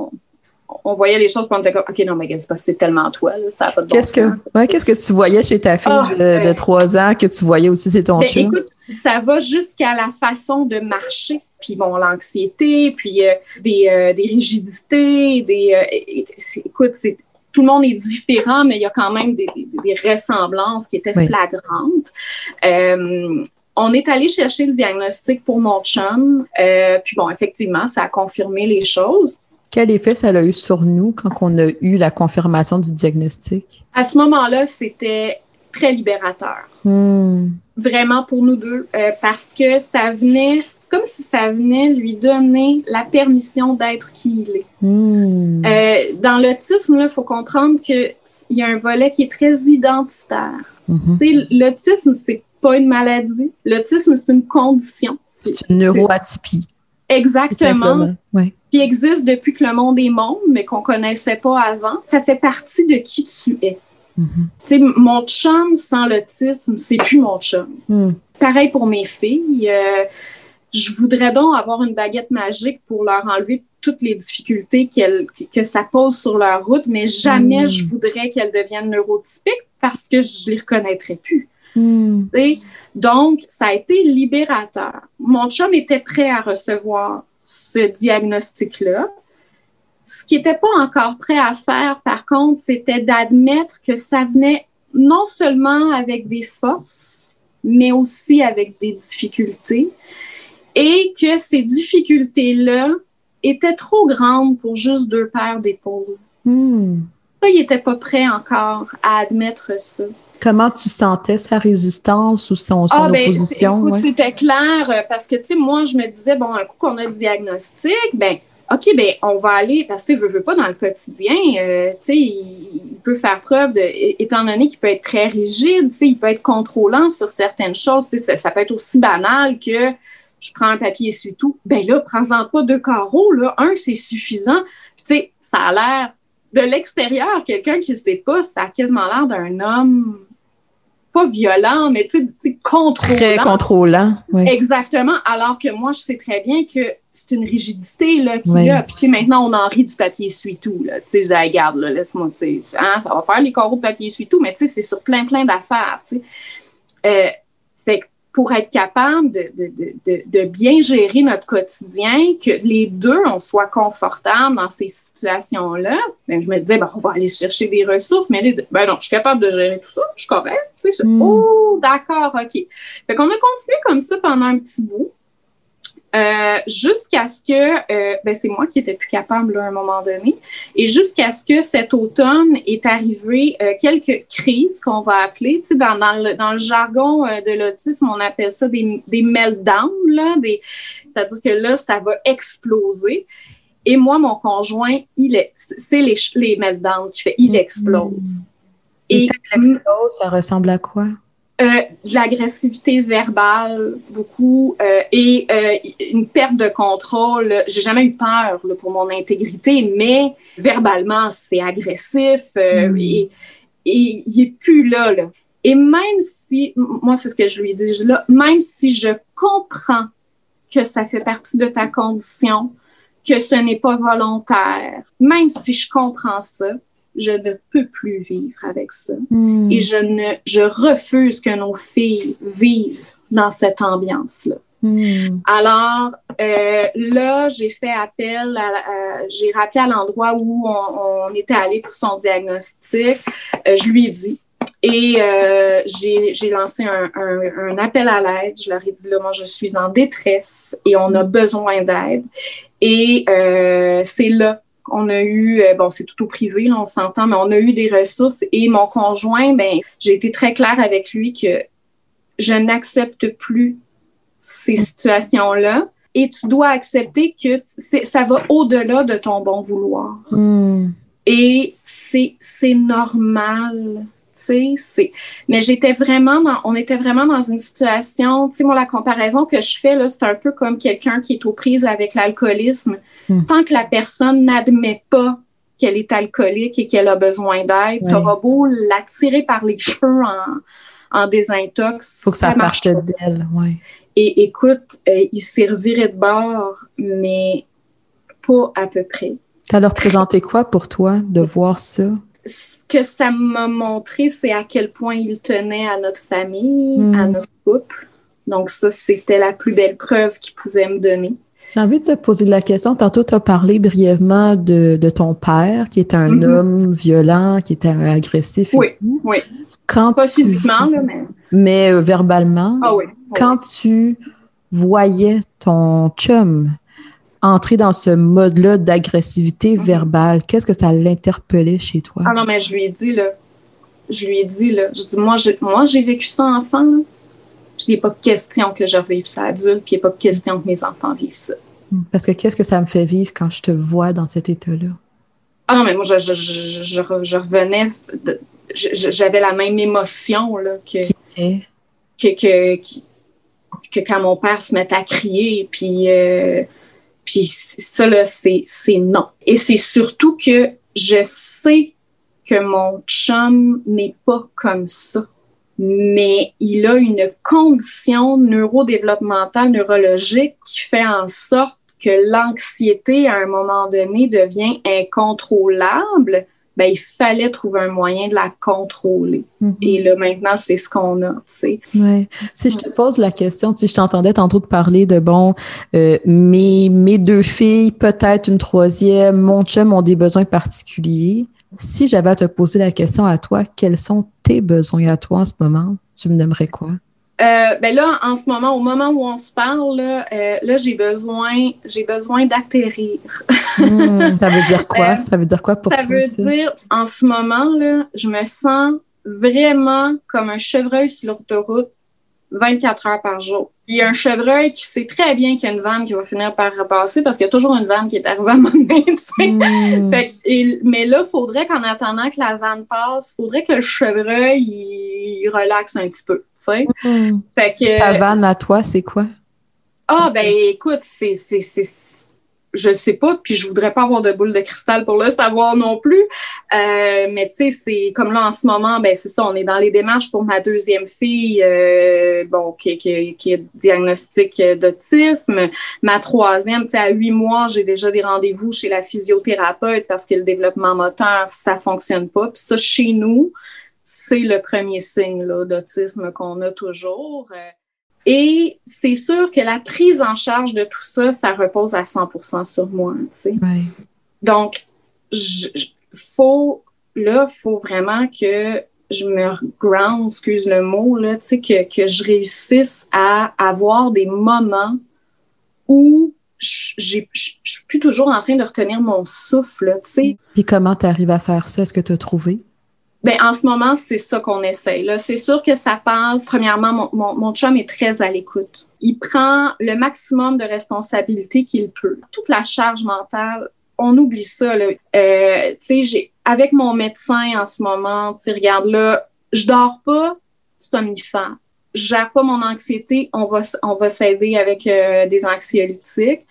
On, voyait les choses, puis on était comme, OK, non, mais c'est tellement toi, là, ça n'a pas de Qu'est-ce que, ouais, qu'est-ce que tu voyais chez ta fille ah, de, trois ans que tu voyais aussi c'est ton ben, chum? Écoute, ça va jusqu'à la façon de marcher puis bon, l'anxiété, puis euh, des, euh, des, rigidités, des... Euh, écoute, c'est tout le monde est différent, mais il y a quand même des, des, ressemblances qui étaient flagrantes. on est allé chercher le diagnostic pour mon chum, puis bon, effectivement, ça a confirmé les choses. Quel effet ça a eu sur nous quand on a eu la confirmation du diagnostic? À ce moment-là, c'était très libérateur. Hmm vraiment pour nous deux euh, parce que ça venait, c'est comme si ça venait lui donner la permission d'être qui il est. Hmm. Euh, dans l'autisme, il faut comprendre qu'il y a un volet qui est très identitaire. Mm-hmm. L'autisme, c'est pas une maladie. L'autisme, c'est une condition. C'est une neuroatypie. Exactement. Qui existe depuis que le monde est monde, mais qu'on connaissait pas avant. Ça fait partie de qui tu es. Tu mon chum sans l'autisme, c'est plus mon chum. Mm. Pareil pour mes filles. Euh, je voudrais donc avoir une baguette magique pour leur enlever toutes les difficultés que ça pose sur leur route, mais jamais mm. je voudrais qu'elles deviennent neurotypiques parce que je les reconnaîtrais plus. Mm. Donc, ça a été libérateur. Mon chum était prêt à recevoir ce diagnostic-là. Ce qui n'était pas encore prêt à faire, par contre, c'était d'admettre que ça venait non seulement avec des forces, mais aussi avec des difficultés, et que ces difficultés-là étaient trop grandes pour juste deux paires d'épaules. Hmm. Ça, il n'était pas prêt encore à admettre ça. Comment tu sentais sa résistance ou son, son ah, ben, opposition? C'était clair euh, parce que, tu sais, moi, je me disais, bon, un coup qu'on a le diagnostic, ben OK, ben on va aller, parce que tu veux, veux pas dans le quotidien, euh, tu sais, il, peut faire preuve de, étant donné qu'il peut être très rigide, tu sais, il peut être contrôlant sur certaines choses, ça, ça peut être aussi banal que je prends un papier essuie tout. Ben là, prends-en pas deux carreaux, là. Un, c'est suffisant. Tu sais, ça a l'air de l'extérieur, quelqu'un qui ne sait pas, ça a quasiment l'air d'un homme pas violent, mais tu sais, contrôlant. Très contrôlant. Oui. Exactement. Alors que moi, je sais très bien que c'est une rigidité là, qu'il y a. Puis maintenant, on en rit du papier essuie-tout. Tu sais, je dis, regarde, là, laisse-moi, tu sais, hein, ça va faire les carreaux de papier essuie-tout, mais tu sais, c'est sur plein, plein d'affaires. Tu sais. Euh, fait que pour être capable de, de, de, de, bien gérer notre quotidien, que les deux, on soit confortables dans ces situations-là, ben, je me disais, ben, on va aller chercher des ressources, mais elle ben non, je suis capable de gérer tout ça, je suis correct. Tu sais, mm. Oh, d'accord, OK. Fait qu'on a continué comme ça pendant un petit bout. Euh, jusqu'à ce que, euh, ben c'est moi qui étais plus capable là, à un moment donné, et jusqu'à ce que cet automne est arrivé euh, quelques crises qu'on va appeler, tu sais, dans, dans, le, dans le jargon de l'autisme, on appelle ça des, des meltdowns, là, des, c'est-à-dire que là, ça va exploser. Et moi, mon conjoint, il est, c'est les, les meltdowns qui fait, il explose. Et, et quand il explose, ça ressemble à quoi? Euh, de l'agressivité verbale, beaucoup, euh, et euh, une perte de contrôle. J'ai jamais eu peur là, pour mon intégrité, mais verbalement, c'est agressif mm. et, et, il est plus là, là. Et même si, moi, c'est ce que je lui dis, je, là, même si je comprends que ça fait partie de ta condition, que ce n'est pas volontaire, même si je comprends ça, je ne peux plus vivre avec ça. Hmm. Et je ne, je refuse que nos filles vivent dans cette ambiance-là. Hmm. Alors euh, là, j'ai fait appel, à, j'ai rappelé à l'endroit où on, était allé pour son diagnostic. Euh, je lui ai dit. Et euh, j'ai lancé un, un, un, appel à l'aide. Je leur ai dit, là, moi, je suis en détresse et on a besoin d'aide. Et c'est là on a eu, euh, bon, c'est tout au privé, là, on s'entend, mais on a eu des ressources et mon conjoint, ben, j'ai été très claire avec lui que je n'accepte plus ces situations-là et tu dois accepter que ça va au-delà de ton bon vouloir. Hmm. Et c'est normal Mais j'étais vraiment dans, on était vraiment dans une situation, tu sais, moi, la comparaison que je fais, là, c'est un peu comme quelqu'un qui est aux prises avec l'alcoolisme. Hmm. Tant que la personne n'admet pas qu'elle est alcoolique et qu'elle a besoin d'aide, tu auras beau la tirer par les cheveux en, en désintox. Faut que ça, marche d'elle, ouais. Et écoute, euh, il servirait de bord, mais pas à peu près. Ça leur présentait quoi pour toi de voir ça? Que ça m'a montré, c'est à quel point il tenait à notre famille, à hmm. notre couple. Donc ça, c'était la plus belle preuve qu'il pouvait me donner. J'ai envie de te poser la question. Tantôt, tu as parlé brièvement de, ton père, qui était un mm-hmm. homme violent, qui était agressif. Oui, oui. Quand Pas physiquement, mais... Mais euh, verbalement. Ah oui. Quand tu voyais ton chum entrer dans ce mode-là d'agressivité mhm. verbale? Qu'est-ce que ça l'interpellait chez toi? Ah non, mais je lui ai dit, là, je lui ai dit, là, je dis, moi, j'ai, moi, j'ai vécu ça enfant, là. Je dis, pas question que je revive ça adulte, puis il a pas question que mes enfants vivent ça. Hmm. Parce que qu'est-ce que ça me fait vivre quand je te vois dans cet état-là? Ah non, mais moi, je, je, je, je revenais, j'avais la même émotion, là, que, que, que, que, quand mon père se mettait à crier, puis... Euh, puis ça, là, c'est, non. Et c'est surtout que je sais que mon chum n'est pas comme ça. Mais il a une condition neurodéveloppementale, neurologique qui fait en sorte que l'anxiété, à un moment donné, devient incontrôlable ben, il fallait trouver un moyen de la contrôler. Mm-hmm. Et là, maintenant, c'est ce qu'on a, tu sais. Ouais. Si je te pose la question, si je t'entendais tantôt te parler de, bon, euh, mes, mes deux filles, peut-être une troisième, mon chum ont des besoins particuliers. Si j'avais à te poser la question à toi, quels sont tes besoins à toi en ce moment? Tu me nommerais quoi? Euh, ben là, en ce moment, au moment où on se parle, là, euh, j'ai besoin, j'ai besoin d'atterrir. Hmm, ça veut dire quoi? Euh, ça veut dire quoi pour toi? Ça? veut dire, en ce moment, là, je me sens vraiment comme un chevreuil sur l'autoroute 24 heures par jour. Il y a un chevreuil qui sait très bien qu'il y a une vanne qui va finir par repasser parce qu'il y a toujours une vanne qui est arrivée à mon mm. mais là, il faudrait qu'en attendant que la vanne passe, il faudrait que le chevreuil il, relaxe un petit peu. Mm. Fait que, Ta vanne à toi, c'est quoi? Ah, ben écoute, c'est je sais pas, puis je voudrais pas avoir de boule de cristal pour le savoir non plus. Euh, mais tu sais, c'est comme là en ce moment, ben c'est ça, on est dans les démarches pour ma deuxième fille, euh, bon, qui, qui, qui est diagnostic d'autisme. Ma troisième, tu sais, à huit mois, j'ai déjà des rendez-vous chez la physiothérapeute parce que le développement moteur, ça fonctionne pas. Puis ça, chez nous, c'est le premier signe d'autisme qu'on a toujours. Et c'est sûr que la prise en charge de tout ça, ça repose à 100% sur moi. Tu sais. Donc, faut, là, il faut vraiment que je me ground, excuse le mot, là, tu sais, que, que je réussisse à avoir des moments où je suis plus toujours en train de retenir mon souffle, tu sais. Puis comment tu arrives à faire ça? Est-ce que tu as trouvé? Ben, en ce moment, c'est ça qu'on essaye. C'est sûr que ça passe. Premièrement, mon, mon, mon chum est très à l'écoute. Il prend le maximum de responsabilités qu'il peut. Toute la charge mentale, on oublie ça. Là. Euh, avec mon médecin en ce moment, regarde là, je dors pas, c'est un somnifère. Je gère pas mon anxiété, on va, on va s'aider avec euh, des anxiolytiques.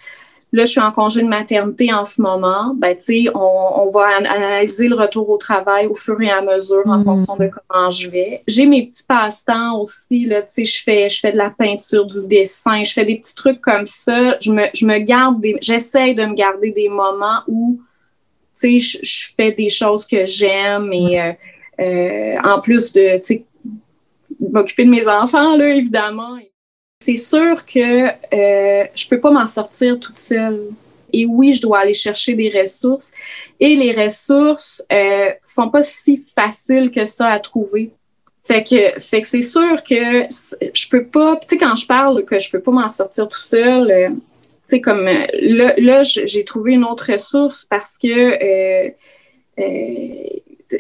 Là, je suis en congé de maternité en ce moment. Ben, tu sais, on, on, va analyser le retour au travail au fur et à mesure en mm. fonction de comment je vais. J'ai mes petits passe-temps aussi. Là, tu sais, je fais, je fais de la peinture, du dessin, je fais des petits trucs comme ça. Je me, je me garde des, j'essaie de me garder des moments où, tu sais, je, je fais des choses que j'aime et euh, euh, en plus de, tu sais, m'occuper de mes enfants, là, évidemment. C'est sûr que euh, je peux pas m'en sortir toute seule. Et oui, je dois aller chercher des ressources. Et les ressources euh, sont pas si faciles que ça à trouver. Fait que, fait que c'est sûr que je peux pas. Tu sais, quand je parle que je peux pas m'en sortir tout seul, euh, tu sais, comme euh, là, là j'ai trouvé une autre ressource parce que euh,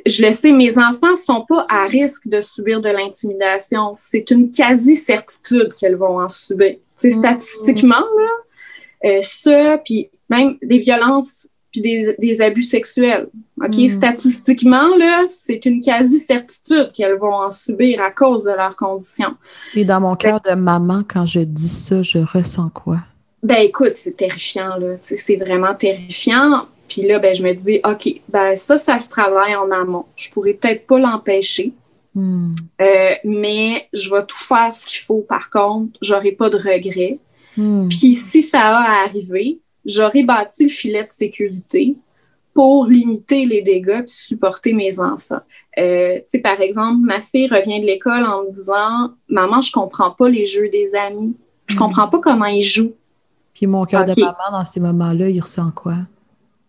je le sais, mes enfants ne sont pas à risque de subir de l'intimidation. C'est une quasi-certitude qu'elles vont en subir. C'est mm. statistiquement, là, euh, ça, puis même des violences, puis des, abus sexuels. OK? Mm. Statistiquement, là, c'est une quasi-certitude qu'elles vont en subir à cause de leurs conditions. Et dans mon cœur de maman, quand je dis ça, je ressens quoi? Ben écoute, c'est terrifiant, là. C'est vraiment terrifiant. Puis là, ben, je me dis, OK, ben, ça, ça se travaille en amont. Je pourrais peut-être pas l'empêcher, hmm. euh, mais je vais tout faire ce qu'il faut. Par contre, j'aurai pas de regrets. Hmm. Puis si ça a arrivé, j'aurai bâti le filet de sécurité pour limiter les dégâts et supporter mes enfants. Euh, par exemple, ma fille revient de l'école en me disant Maman, je comprends pas les jeux des amis. Je hmm. comprends pas comment ils jouent. Puis mon cœur de maman, dans ces moments-là, il ressent quoi?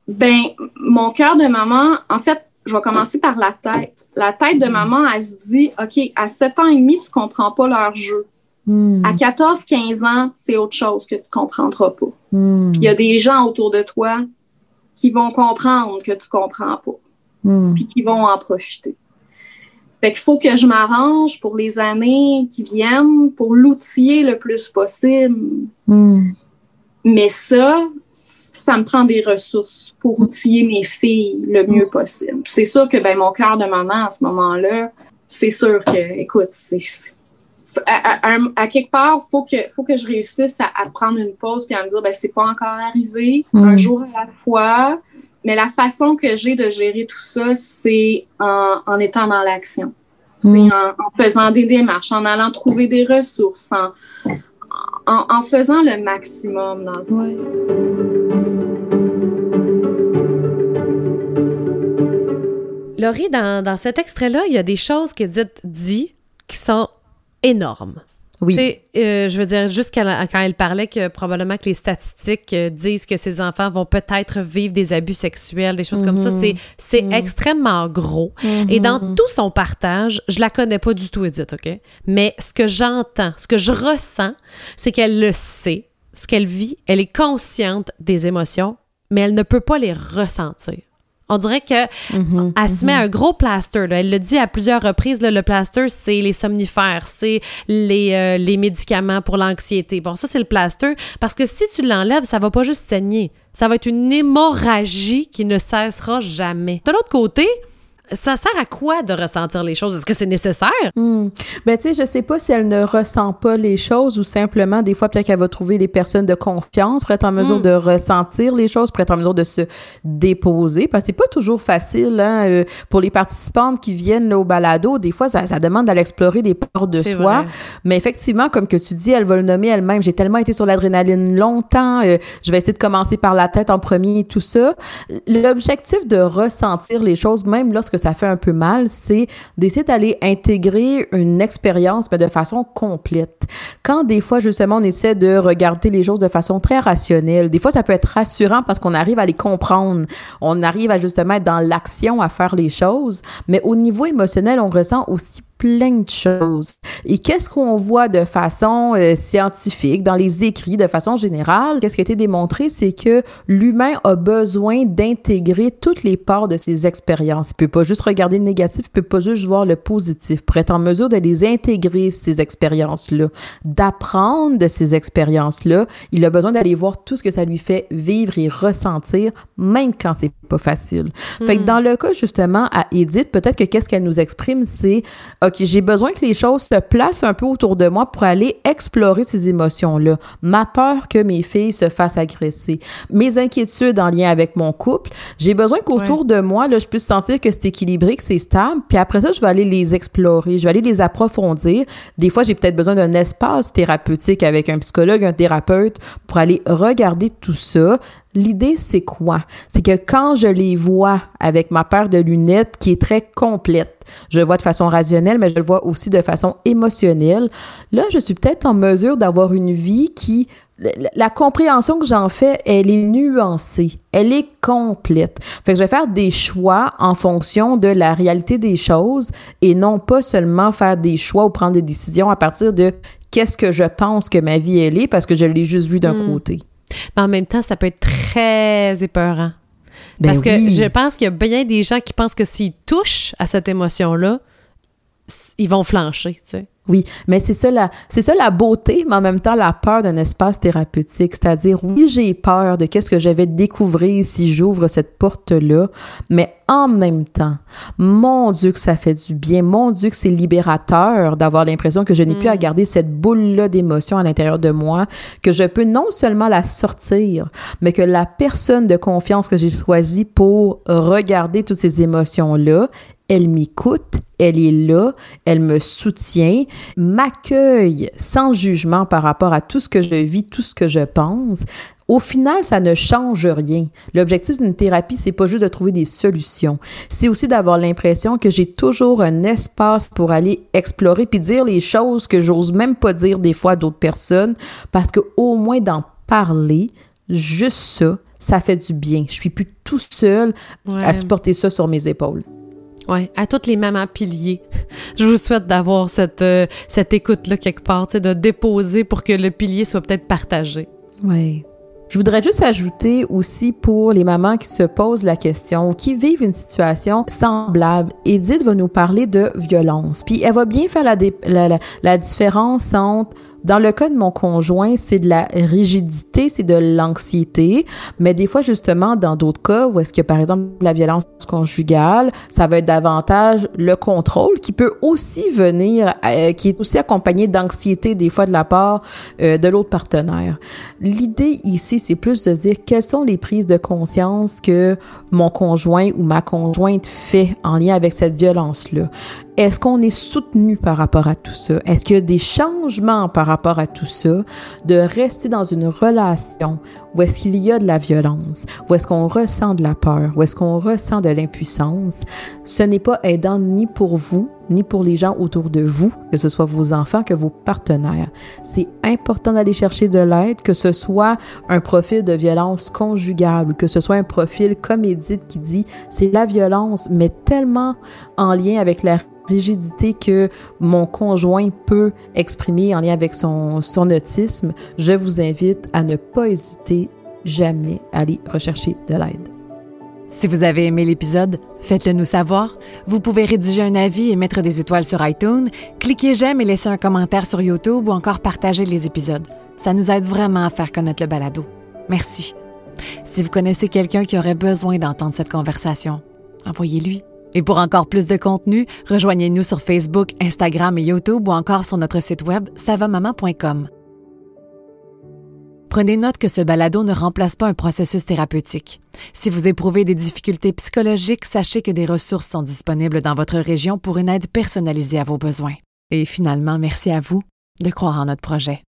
Ben, mon cœur de maman, en fait, je vais commencer par la tête. La tête de maman, elle se dit, OK, à 7 ans et demi, tu comprends pas leur jeu. Hmm. À 14, 15 ans, c'est autre chose que tu comprendras pas. Hmm. Puis il y a des gens autour de toi qui vont comprendre que tu comprends pas. Hmm. Puis qui vont en profiter. Fait qu'il faut que je m'arrange pour les années qui viennent pour l'outiller le plus possible. Mais ça, ça me prend des ressources pour outiller mes filles le mieux possible. C'est sûr que ben, mon cœur de maman à ce moment-là, c'est sûr que, écoute, c'est. À, quelque part, il faut que, faut que je réussisse à, prendre une pause puis à me dire, ben, c'est pas encore arrivé, mm. un jour à la fois. Mais la façon que j'ai de gérer tout ça, c'est en, étant dans l'action. Mm. En, en, faisant des démarches, en allant trouver des ressources, en, en, faisant le maximum dans le fond. Laurie, dans, dans cet extrait-là, il y a des choses qu'Edith dit qui sont énormes. Oui. Tu sais, euh, je veux dire, juste quand, elle parlait que probablement que les statistiques euh, disent que ces enfants vont peut-être vivre des abus sexuels, des choses comme ça, c'est, c'est mm-hmm. extrêmement gros. Et dans mm-hmm. tout son partage, je la connais pas du tout, Edith, OK? Mais ce que j'entends, ce que je ressens, c'est qu'elle le sait, ce qu'elle vit, elle est consciente des émotions, mais elle ne peut pas les ressentir. On dirait que mhm, elle se met mhm. un gros plaster. Elle le dit à plusieurs reprises. le plaster, c'est les somnifères, c'est les, euh, les médicaments pour l'anxiété. Bon, ça, c'est le plaster. Parce que si tu l'enlèves, ça va pas juste saigner. Ça va être une hémorragie qui ne cessera jamais. De l'autre côté, ça sert à quoi de ressentir les choses? Est-ce que c'est nécessaire? Hmm. Ben, tu sais, je sais pas si elle ne ressent pas les choses ou simplement, des fois, peut-être qu'elle va trouver des personnes de confiance pour être en mesure hmm. de ressentir les choses, pour être en mesure de se déposer. Parce que c'est pas toujours facile, hein, euh, pour les participantes qui viennent au balado. Des fois, ça, ça demande d'aller explorer des parts de soi. Mais effectivement, comme que tu dis, elle va le nommer elle-même. J'ai tellement été sur l'adrénaline longtemps. Euh, je vais essayer de commencer par la tête en premier et tout ça. L'objectif de ressentir les choses, même lorsque ça fait un peu mal, c'est d'essayer d'aller intégrer une expérience, mais de façon complète. Quand des fois, justement, on essaie de regarder les choses de façon très rationnelle, des fois, ça peut être rassurant parce qu'on arrive à les comprendre. On arrive à justement être dans l'action, à faire les choses. Mais au niveau émotionnel, on ressent aussi plein de choses. Et qu'est-ce qu'on voit de façon euh, scientifique, dans les écrits, de façon générale? Qu'est-ce qui a été démontré? C'est que l'humain a besoin d'intégrer toutes les parts de ses expériences. Il peut pas juste regarder le négatif, il peut pas juste voir le positif. Pour être en mesure de les intégrer, ces expériences-là, d'apprendre de ces expériences-là, il a besoin d'aller voir tout ce que ça lui fait vivre et ressentir, même quand c'est pas facile. Fait que hmm. dans le cas, justement, à Edith, peut-être que qu'est-ce qu'elle nous exprime, c'est OK, j'ai besoin que les choses se placent un peu autour de moi pour aller explorer ces émotions-là. Ma peur que mes filles se fassent agresser, mes inquiétudes en lien avec mon couple, j'ai besoin qu'autour de moi, là, je puisse sentir que c'est équilibré, que c'est stable, puis après ça, je vais aller les explorer, je vais aller les approfondir. Des fois, j'ai peut-être besoin d'un espace thérapeutique avec un psychologue, un thérapeute pour aller regarder tout ça, L'idée, c'est quoi? C'est que quand je les vois avec ma paire de lunettes qui est très complète, je le vois de façon rationnelle, mais je le vois aussi de façon émotionnelle, là, je suis peut-être en mesure d'avoir une vie qui, la compréhension que j'en fais, elle est nuancée, elle est complète. Fait que je vais faire des choix en fonction de la réalité des choses et non pas seulement faire des choix ou prendre des décisions à partir de qu'est-ce que je pense que ma vie, elle est parce que je l'ai juste vu d'un hmm. côté. Mais en même temps, ça peut être très épeurant. Ben Parce que je pense qu'il y a bien des gens qui pensent que s'ils touchent à cette émotion-là, ils vont flancher, tu sais. Oui, mais c'est ça, la, c'est ça la beauté, mais en même temps la peur d'un espace thérapeutique. C'est-à-dire, oui, j'ai peur de qu'est-ce que je vais découvrir si j'ouvre cette porte-là, mais en même temps, mon Dieu que ça fait du bien, mon Dieu que c'est libérateur d'avoir l'impression que je n'ai plus à mm. garder cette boule-là d'émotion à l'intérieur de moi, que je peux non seulement la sortir, mais que la personne de confiance que j'ai choisie pour regarder toutes ces émotions-là elle m'écoute, elle est là, elle me soutient, m'accueille sans jugement par rapport à tout ce que je vis, tout ce que je pense. Au final, ça ne change rien. L'objectif d'une thérapie, c'est pas juste de trouver des solutions. C'est aussi d'avoir l'impression que j'ai toujours un espace pour aller explorer puis dire les choses que j'ose même pas dire des fois à d'autres personnes parce que au moins d'en parler, juste ça, ça fait du bien. Je suis plus tout seul à supporter ça sur mes épaules. Oui, à toutes les mamans piliers. Je vous souhaite d'avoir cette, euh, cette écoute-là quelque part, de déposer pour que le pilier soit peut-être partagé. Oui. Je voudrais juste ajouter aussi pour les mamans qui se posent la question, qui vivent une situation semblable. Edith va nous parler de violence. Puis elle va bien faire la différence entre dans le cas de mon conjoint, c'est de la rigidité, c'est de l'anxiété, mais des fois justement dans d'autres cas où est-ce que par exemple la violence conjugale, ça va être davantage le contrôle qui peut aussi venir, euh, qui est aussi accompagné d'anxiété des fois de la part euh, de l'autre partenaire. L'idée ici, c'est plus de dire quelles sont les prises de conscience que mon conjoint ou ma conjointe fait en lien avec cette violence-là. Est-ce qu'on est soutenu par rapport à tout ça? Est-ce qu'il y a des changements par rapport à tout ça? De rester dans une relation où est-ce qu'il y a de la violence? Où est-ce qu'on ressent de la peur? Où est-ce qu'on ressent de l'impuissance? Ce n'est pas aidant ni pour vous, ni pour les gens autour de vous, que ce soit vos enfants, que vos partenaires. C'est important d'aller chercher de l'aide, que ce soit un profil de violence conjugale, que ce soit un profil comme Edith qui dit c'est la violence, mais tellement en lien avec la rigidité que mon conjoint peut exprimer en lien avec son, son autisme, je vous invite à ne pas hésiter jamais à aller rechercher de l'aide. Si vous avez aimé l'épisode, faites-le nous savoir. Vous pouvez rédiger un avis et mettre des étoiles sur iTunes, cliquez j'aime et laisser un commentaire sur YouTube ou encore partager les épisodes. Ça nous aide vraiment à faire connaître le balado. Merci. Si vous connaissez quelqu'un qui aurait besoin d'entendre cette conversation, envoyez-lui Et pour encore plus de contenu, rejoignez-nous sur Facebook, Instagram et YouTube ou encore sur notre site web savamaman.com. Prenez note que ce balado ne remplace pas un processus thérapeutique. Si vous éprouvez des difficultés psychologiques, sachez que des ressources sont disponibles dans votre région pour une aide personnalisée à vos besoins. Et finalement, merci à vous de croire en notre projet.